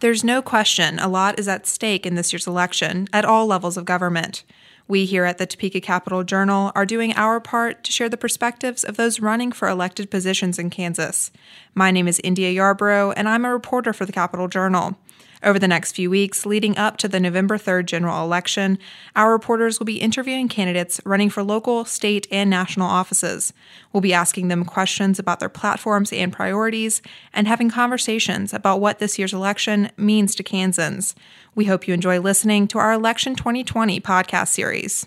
There's no question a lot is at stake in this year's election at all levels of government. We here at the Topeka Capital Journal are doing our part to share the perspectives of those running for elected positions in Kansas. My name is India Yarbrough, and I'm a reporter for the Capital Journal. Over the next few weeks, leading up to the November 3rd general election, our reporters will be interviewing candidates running for local, state, and national offices. We'll be asking them questions about their platforms and priorities and having conversations about what this year's election means to Kansans. We hope you enjoy listening to our Election 2020 podcast series.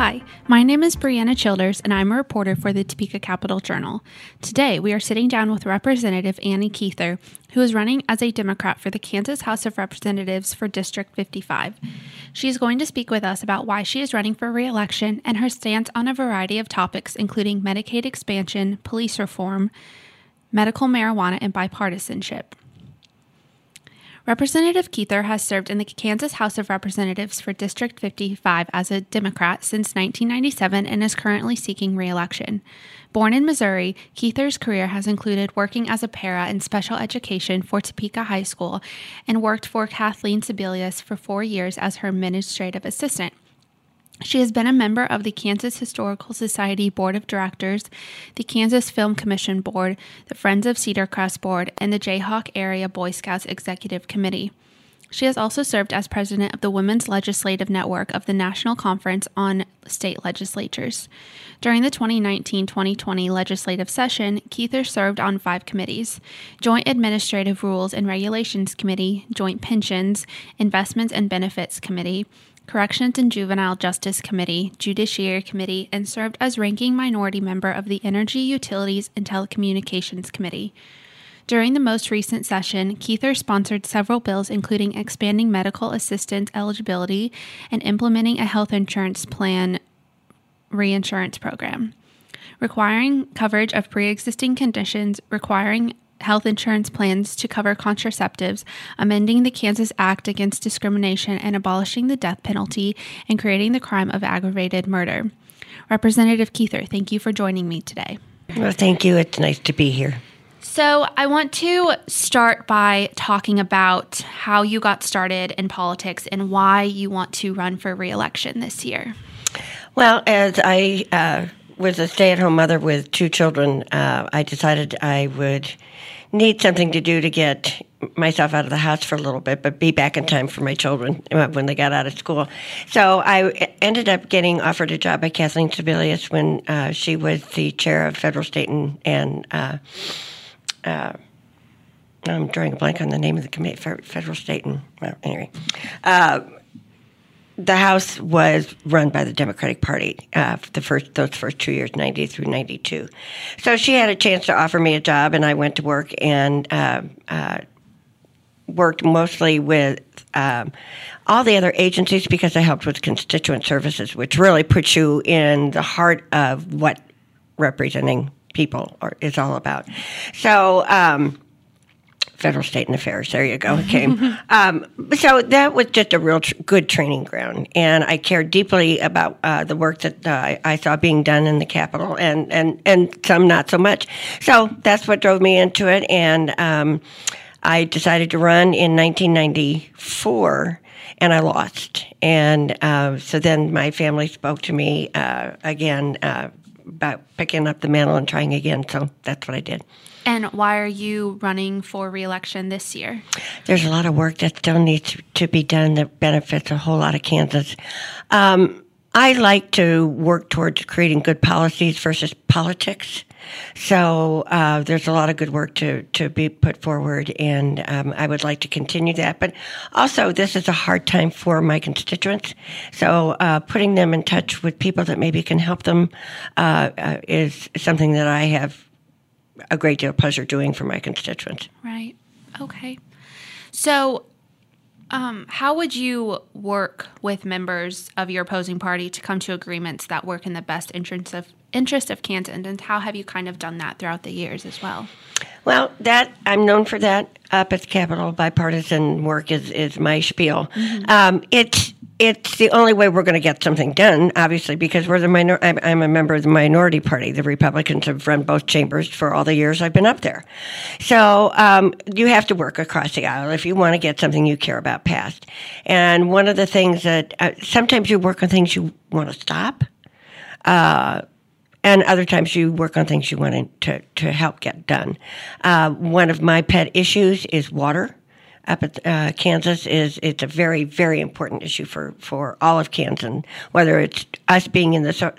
Hi, my name is Brianna Childers, and I'm a reporter for the Topeka Capital Journal. Today, we are sitting down with Representative Annie Kuether, who is running as a Democrat for the Kansas House of Representatives for District 55. She is going to speak with us about why she is running for re election and her stance on a variety of topics, including Medicaid expansion, police reform, medical marijuana, and bipartisanship. Representative Kuether has served in the Kansas House of Representatives for District 55 as a Democrat since 1997 and is currently seeking reelection. Born in Missouri, Kuether's career has included working as a para in special education for Topeka High School and worked for Kathleen Sebelius for four years as her administrative assistant. She has been a member of the Kansas Historical Society Board of Directors, the Kansas Film Commission Board, the Friends of Cedar Crest Board, and the Jayhawk Area Boy Scouts Executive Committee. She has also served as president of the Women's Legislative Network of the National Conference on State Legislatures. During the 2019 2020 legislative session, Kuether served on five committees Joint Administrative Rules and Regulations Committee, Joint Pensions, Investments and Benefits Committee, Corrections and Juvenile Justice Committee, Judiciary Committee, and served as ranking minority member of the Energy, Utilities, and Telecommunications Committee. During the most recent session, Kuether sponsored several bills, including expanding medical assistance eligibility and implementing a health insurance plan reinsurance program, requiring coverage of pre existing conditions, requiring health insurance plans to cover contraceptives, amending the Kansas Act Against Discrimination and abolishing the death penalty, and creating the crime of aggravated murder. Representative Kuether, thank you for joining me today. Well, thank you. It's nice to be here. So, I want to start by talking about how you got started in politics and why you want to run for reelection this year. Well, as I uh, was a stay at home mother with two children, uh, I decided I would need something to do to get myself out of the house for a little bit, but be back in time for my children when they got out of school. So I ended up getting offered a job by Kathleen Sebelius when uh, she was the chair of federal, state, and, and uh, uh, I'm drawing a blank on the name of the committee, federal, state, and well, anyway. Uh, the House was run by the Democratic Party uh, the first those first two years, ninety through ninety two. So she had a chance to offer me a job, and I went to work and uh, uh, worked mostly with um, all the other agencies because I helped with constituent services, which really puts you in the heart of what representing people are, is all about. So. Um, federal, state, and affairs. There you go. It came. um, so that was just a real tr- good training ground, and I cared deeply about uh, the work that uh, I saw being done in the Capitol, and and and some not so much. So that's what drove me into it, and um, I decided to run in 1994 and I lost. And uh, so then my family spoke to me uh, again uh, about picking up the mantle and trying again. So that's what I did. And why are you running for reelection this year? There's a lot of work that still needs to be done that benefits a whole lot of Kansas. Um, I like to work towards creating good policies versus politics. So uh, there's a lot of good work to, to be put forward, and um, I would like to continue that. But also, this is a hard time for my constituents. So uh, putting them in touch with people that maybe can help them uh, uh is something that I have a great deal of pleasure doing for my constituents. Right. Okay. So, um, how would you work with members of your opposing party to come to agreements that work in the best interest of interest of Kansas, and how have you kind of done that throughout the years as well? Well, that I'm known for that up at the Capitol. Bipartisan work is is my spiel. Mm-hmm. Um, it's it's the only way we're going to get something done, obviously, because we're the minor. I'm, I'm, a member of the minority party. The Republicans have run both chambers for all the years I've been up there. So um, you have to work across the aisle if you want to get something you care about passed. And one of the things that uh, sometimes you work on things you want to stop. Uh, and other times you work on things you want to, to help get done. Uh, one of my pet issues is water up at uh, Kansas is it's a very very important issue for for all of Kansas, whether it's us being in the su-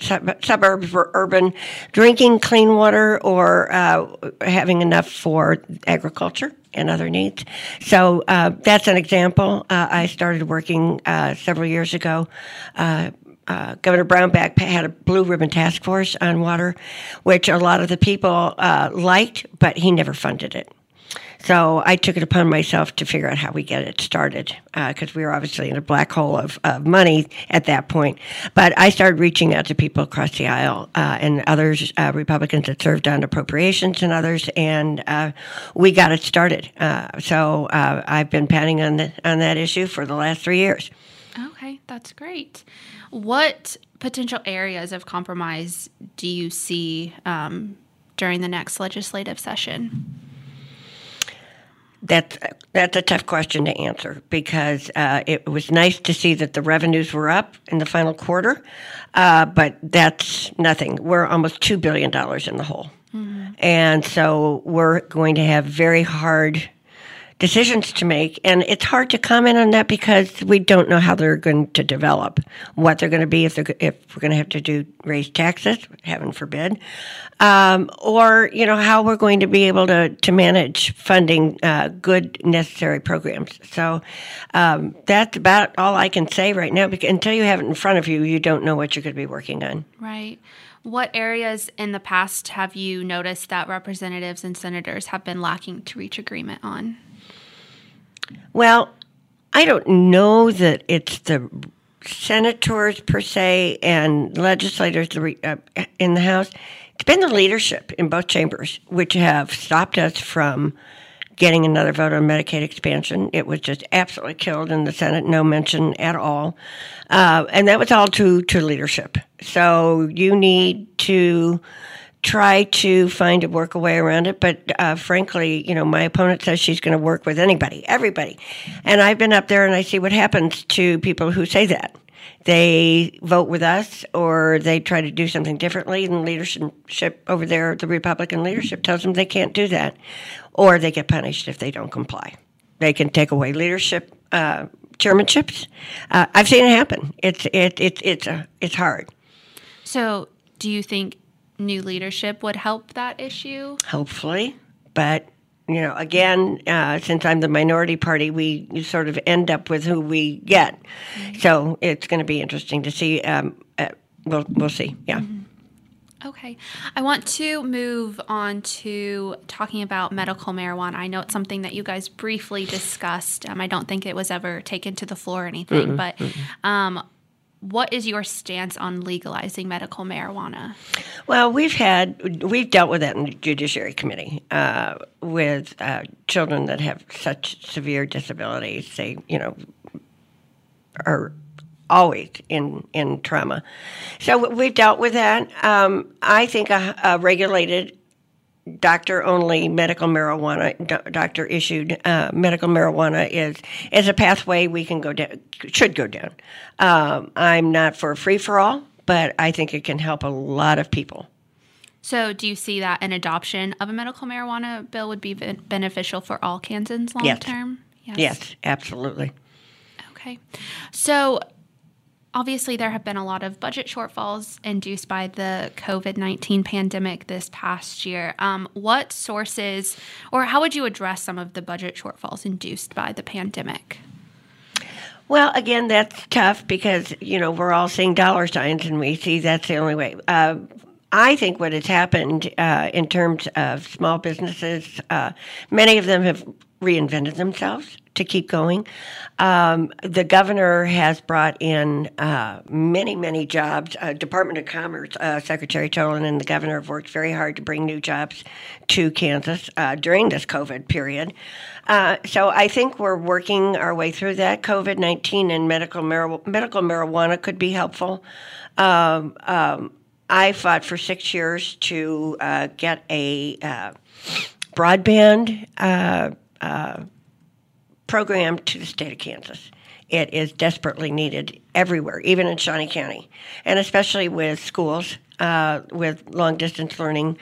suburbs or urban, drinking clean water or uh, having enough for agriculture and other needs. So uh, that's an example. Uh, I started working uh, several years ago. Uh, Governor Brownback had a blue ribbon task force on water, which a lot of the people uh, liked, but he never funded it. So I took it upon myself to figure out how we get it started because uh, we were obviously in a black hole of, of money at that point. But I started reaching out to people across the aisle uh, and others, uh, Republicans that served on appropriations and others, and uh, we got it started. Uh, so uh, I've been patting on, the, on that issue for the last three years. Okay, that's great. What potential areas of compromise do you see um, during the next legislative session? That's that's a tough question to answer because uh, it was nice to see that the revenues were up in the final quarter, uh, but that's nothing. We're almost two billion dollars in the hole, mm-hmm. and so we're going to have very hard decisions to make. And it's hard to comment on that because we don't know how they're going to develop, what they're going to be, if, they're, if we're going to have to do raise taxes, heaven forbid, um, or, you know, how we're going to be able to, to manage funding uh, good, necessary programs. So um, that's about all I can say right now because until you have it in front of you, you don't know what you're going to be working on. Right. What areas in the past have you noticed that representatives and senators have been lacking to reach agreement on? Well, I don't know that it's the senators per se and legislators uh, in the House. It's been the leadership in both chambers which have stopped us from getting another vote on Medicaid expansion. It was just absolutely killed in the Senate, no mention at all. Uh, and that was all to, to leadership. So you need to try to find a work a way around it. But uh, frankly, you know, my opponent says she's going to work with anybody, everybody. And I've been up there and I see what happens to people who say that. They vote with us or they try to do something differently, and leadership over there, the Republican leadership tells them they can't do that, or they get punished if they don't comply. They can take away leadership uh, chairmanships. Uh, I've seen it happen. It's it, it it's uh, it's hard. So, do you think new leadership would help that issue? Hopefully. But, you know, again, uh, since I'm the minority party, we sort of end up with who we get. Mm-hmm. So it's going to be interesting to see. Um, uh, we'll, we'll see. Yeah. Mm-hmm. Okay. I want to move on to talking about medical marijuana. I know it's something that you guys briefly discussed. Um, I don't think it was ever taken to the floor or anything, mm but um, what is your stance on legalizing medical marijuana? Well, we've had we've dealt with that in the Judiciary Committee uh, with uh, children that have such severe disabilities. They, you know, are always in in trauma. So we've dealt with that. Um, I think a, a regulated doctor only medical marijuana, doctor issued uh, medical marijuana is is a pathway we can go down, should go down. Um, I'm not for a free for all, but I think it can help a lot of people. So, do you see that an adoption of a medical marijuana bill would be beneficial for all Kansans long yes. term? Yes. yes, absolutely. Okay. So, Obviously, there have been a lot of budget shortfalls induced by the COVID 19 pandemic this past year. Um, what sources, or how would you address some of the budget shortfalls induced by the pandemic? Well, again, that's tough because, you know, we're all seeing dollar signs and we see that's the only way. Uh, I think what has happened uh, in terms of small businesses, uh, many of them have reinvented themselves to keep going. Um, the governor has brought in uh, many, many jobs. Uh, Department of Commerce uh, Secretary Toland and the governor have worked very hard to bring new jobs to Kansas uh, during this COVID period. Uh, so I think we're working our way through that. COVID nineteen and medical mar- medical marijuana could be helpful. Um, um, I fought for six years to uh, get a broadband program to the state of Kansas. It is desperately needed everywhere, even in Shawnee County, and especially with schools uh, with long distance learning,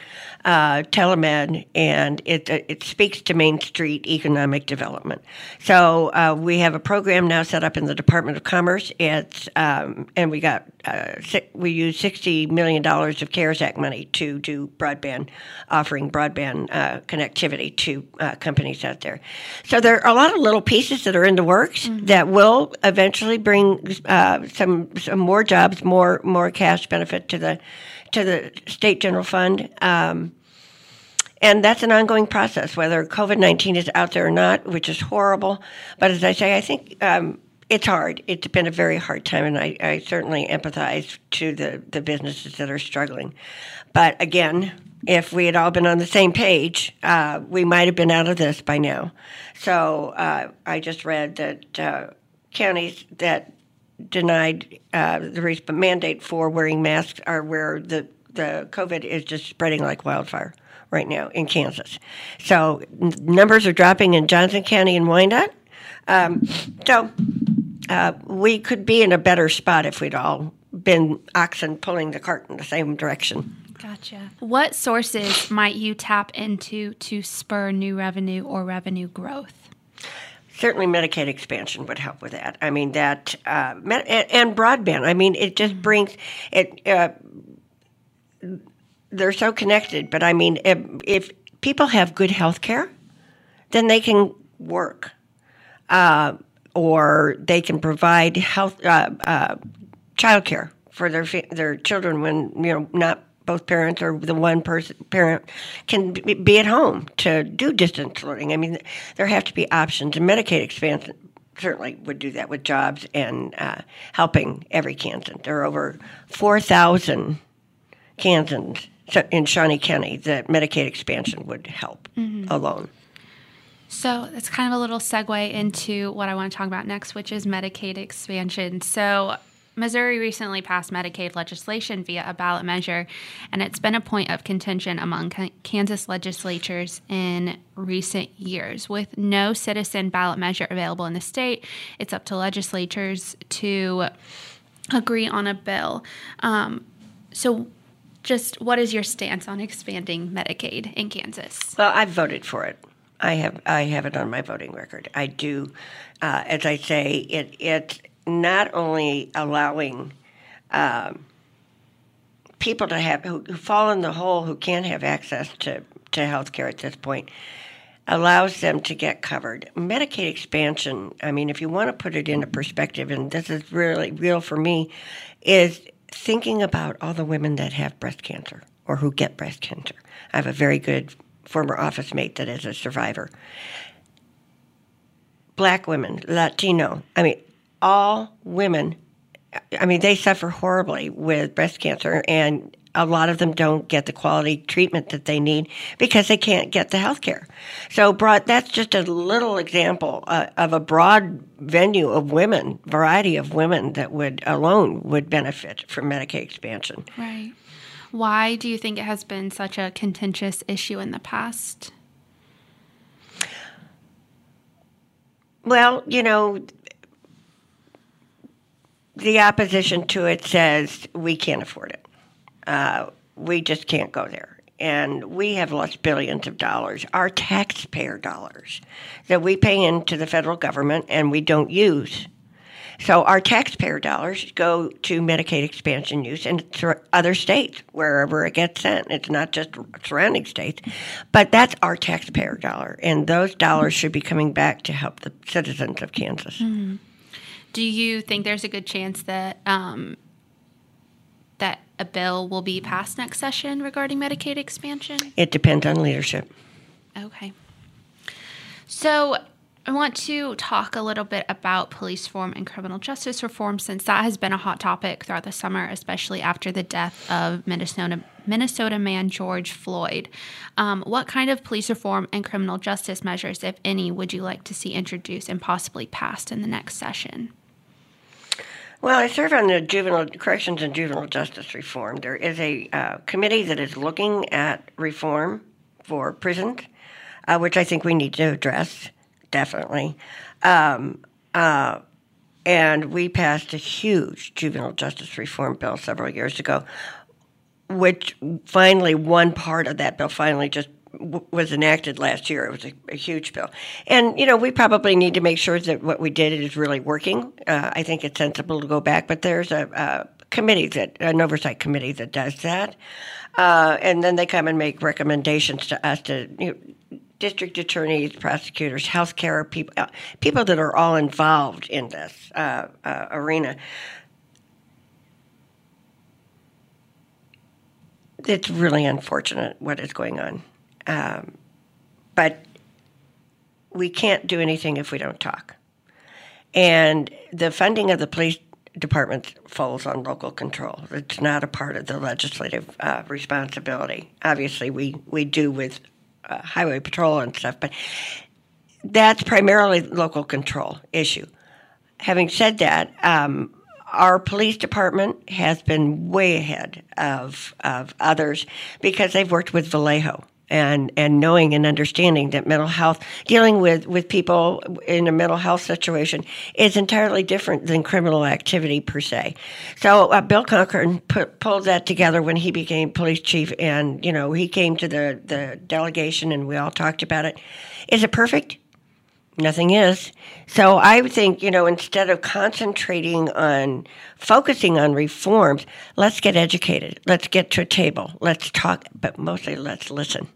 uh, telemed, and it uh, it speaks to Main Street economic development. So uh, we have a program now set up in the Department of Commerce. It's um, and we got uh, we use sixty million dollars of CARES Act money to do broadband, offering broadband uh, connectivity to companies out there. So there are a lot of little pieces that are in the works mm-hmm. that will eventually bring some some more jobs, more more cash benefit to the to the state general fund. Um, and that's an ongoing process, whether COVID 19 is out there or not, which is horrible. But as I say, I think um, it's hard. It's been a very hard time, and I, I, certainly empathize to the, the businesses that are struggling. But again, if we had all been on the same page, uh, we might have been out of this by now. So uh, I just read that uh, counties that denied uh, the mandate for wearing masks are where the, the COVID is just spreading like wildfire right now in Kansas. So n- numbers are dropping in Johnson County and Wyandotte. Um, so uh, we could be in a better spot if we'd all been oxen pulling the cart in the same direction. Gotcha. What sources might you tap into to spur new revenue or revenue growth? Certainly Medicaid expansion would help with that. I mean that uh, and, and, broadband. I mean it just brings it. Uh, they're so connected, but I mean if, if, people have good health care, then they can work, uh, or they can provide health uh, uh, child care for their their children when you know not both parents or the one person parent can be at home to do distance learning. I mean, there have to be options, and Medicaid expansion certainly would do that with jobs and uh, helping every Kansan. There are over four thousand Kansans in Shawnee County that Medicaid expansion would help mm-hmm. alone. So that's kind of a little segue into what I want to talk about next, which is Medicaid expansion. So Missouri recently passed Medicaid legislation via a ballot measure, and it's been a point of contention among Kansas legislatures in recent years. With no citizen ballot measure available in the state, it's up to legislatures to agree on a bill. Um, so, just what is your stance on expanding Medicaid in Kansas? Well, I've voted for it. I have I have it on my voting record. I do, uh, as I say, it it not only allowing um, people to have who, who, fall in the hole who can't have access to, to health care at this point allows them to get covered. Medicaid expansion, I mean, if you want to put it into perspective, and this is really real for me, is thinking about all the women that have breast cancer or who get breast cancer. I have a very good former office mate that is a survivor. Black women, Latino, I mean, all women, I mean, they suffer horribly with breast cancer, and a lot of them don't get the quality treatment that they need because they can't get the health care. So, broad, that's just a little example uh, of a broad venue of women, variety of women that would alone would benefit from Medicaid expansion. Right. Why do you think it has been such a contentious issue in the past? Well, you know, the opposition to it says we can't afford it. Uh, we just can't go there. And we have lost billions of dollars, our taxpayer dollars, that we pay into the federal government and we don't use. So our taxpayer dollars go to Medicaid expansion use in other states, wherever it gets sent. It's not just surrounding states, but that's our taxpayer dollar, and those dollars should be coming back to help the citizens of Kansas. Mm-hmm. Do you think there's a good chance that um, that a bill will be passed next session regarding Medicaid expansion? It depends on leadership. Okay. So I want to talk a little bit about police reform and criminal justice reform since that has been a hot topic throughout the summer, especially after the death of Minnesota Minnesota man George Floyd. Um, what kind of police reform and criminal justice measures, if any, would you like to see introduced and possibly passed in the next session? Well, I serve on the Juvenile Corrections and Juvenile Justice Reform. There is a uh, committee that is looking at reform for prisons, uh, which I think we need to address definitely. Um, uh, and we passed a huge juvenile justice reform bill several years ago, which finally, one part of that bill finally just was enacted last year. It was a, a, huge bill. And, you know, we probably need to make sure that what we did is really working. Uh, I think it's sensible to go back, but there's a, a committee that, an oversight committee that does that. Uh, and then they come and make recommendations to us to you know, district attorneys, prosecutors, healthcare people, uh, people that are all involved in this uh, uh, arena. It's really unfortunate what is going on, um, but we can't do anything if we don't talk. And the funding of the police department falls on local control. It's not a part of the legislative uh, responsibility. Obviously, we, we do with uh, highway patrol and stuff, but that's primarily local control issue. Having said that, um, our police department has been way ahead of of others because they've worked with Valeo and and knowing and understanding that mental health dealing with with people in a mental health situation is entirely different than criminal activity per se. So uh, bill Cochran put, pulled that together when he became police chief and you know he came to the the delegation and we all talked about it. Is it perfect Nothing is. So I think, you know, instead of concentrating on focusing on reforms, let's get educated. Let's get to a table. Let's talk, but mostly let's listen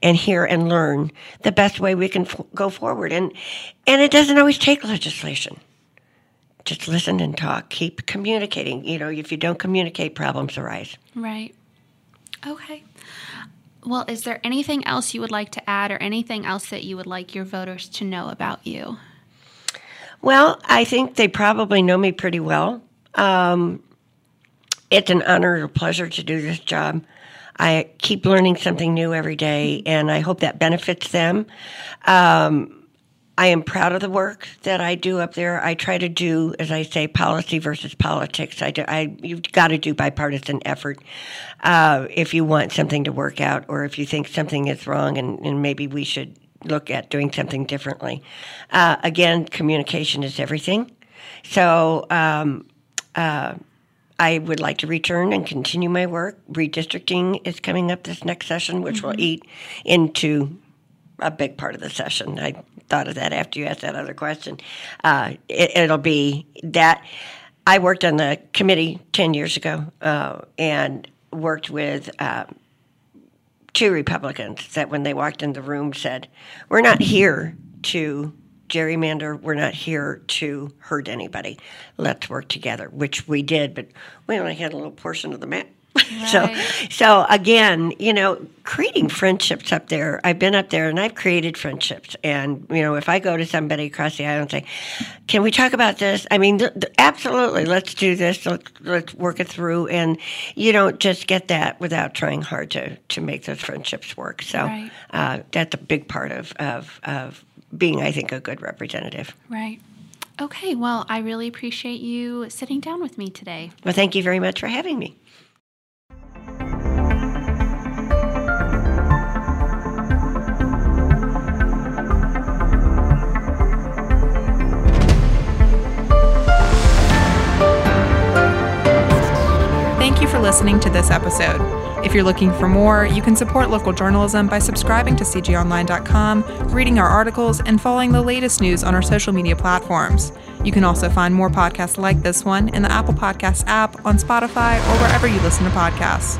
and hear and learn the best way we can f- go forward. And and it doesn't always take legislation. Just listen and talk. Keep communicating. You know, if you don't communicate, problems arise. Right. Okay. Well, is there anything else you would like to add or anything else that you would like your voters to know about you? Well, I think they probably know me pretty well. Um, it's an honor and a pleasure to do this job. I keep learning something new every day, and I hope that benefits them. Um, I am proud of the work that I do up there. I try to do, as I say, policy versus politics. I, do, I you've got to do bipartisan effort uh, if you want something to work out, or if you think something is wrong, and, and maybe we should look at doing something differently. Uh, again, communication is everything. So. Um, uh, I would like to return and continue my work. Redistricting is coming up this next session, which mm-hmm. will eat into a big part of the session. I thought of that after you asked that other question. Uh, it, will be that I worked on the committee 10 years ago uh, and worked with uh, two Republicans that, when they walked in the room, said, We're not here to gerrymander. We're not here to hurt anybody. Let's work together, which we did, but we only had a little portion of the map Right. So, so again, you know, creating friendships up there. I've been up there and I've created friendships. And you know, if I go to somebody across the aisle and say, "Can we talk about this?" I mean, th- th- absolutely. Let's do this. Let's, let's work it through. And you don't just get that without trying hard to to make those friendships work. So right. uh, that's a big part of of of being, I think, a good representative. Right. Okay, well, I really appreciate you sitting down with me today. Well, thank you very much for having me. Listening to this episode. If you're looking for more, you can support local journalism by subscribing to cjonline.com, reading our articles, and following the latest news on our social media platforms. You can also find more podcasts like this one in the Apple Podcasts app, on Spotify, or wherever you listen to podcasts.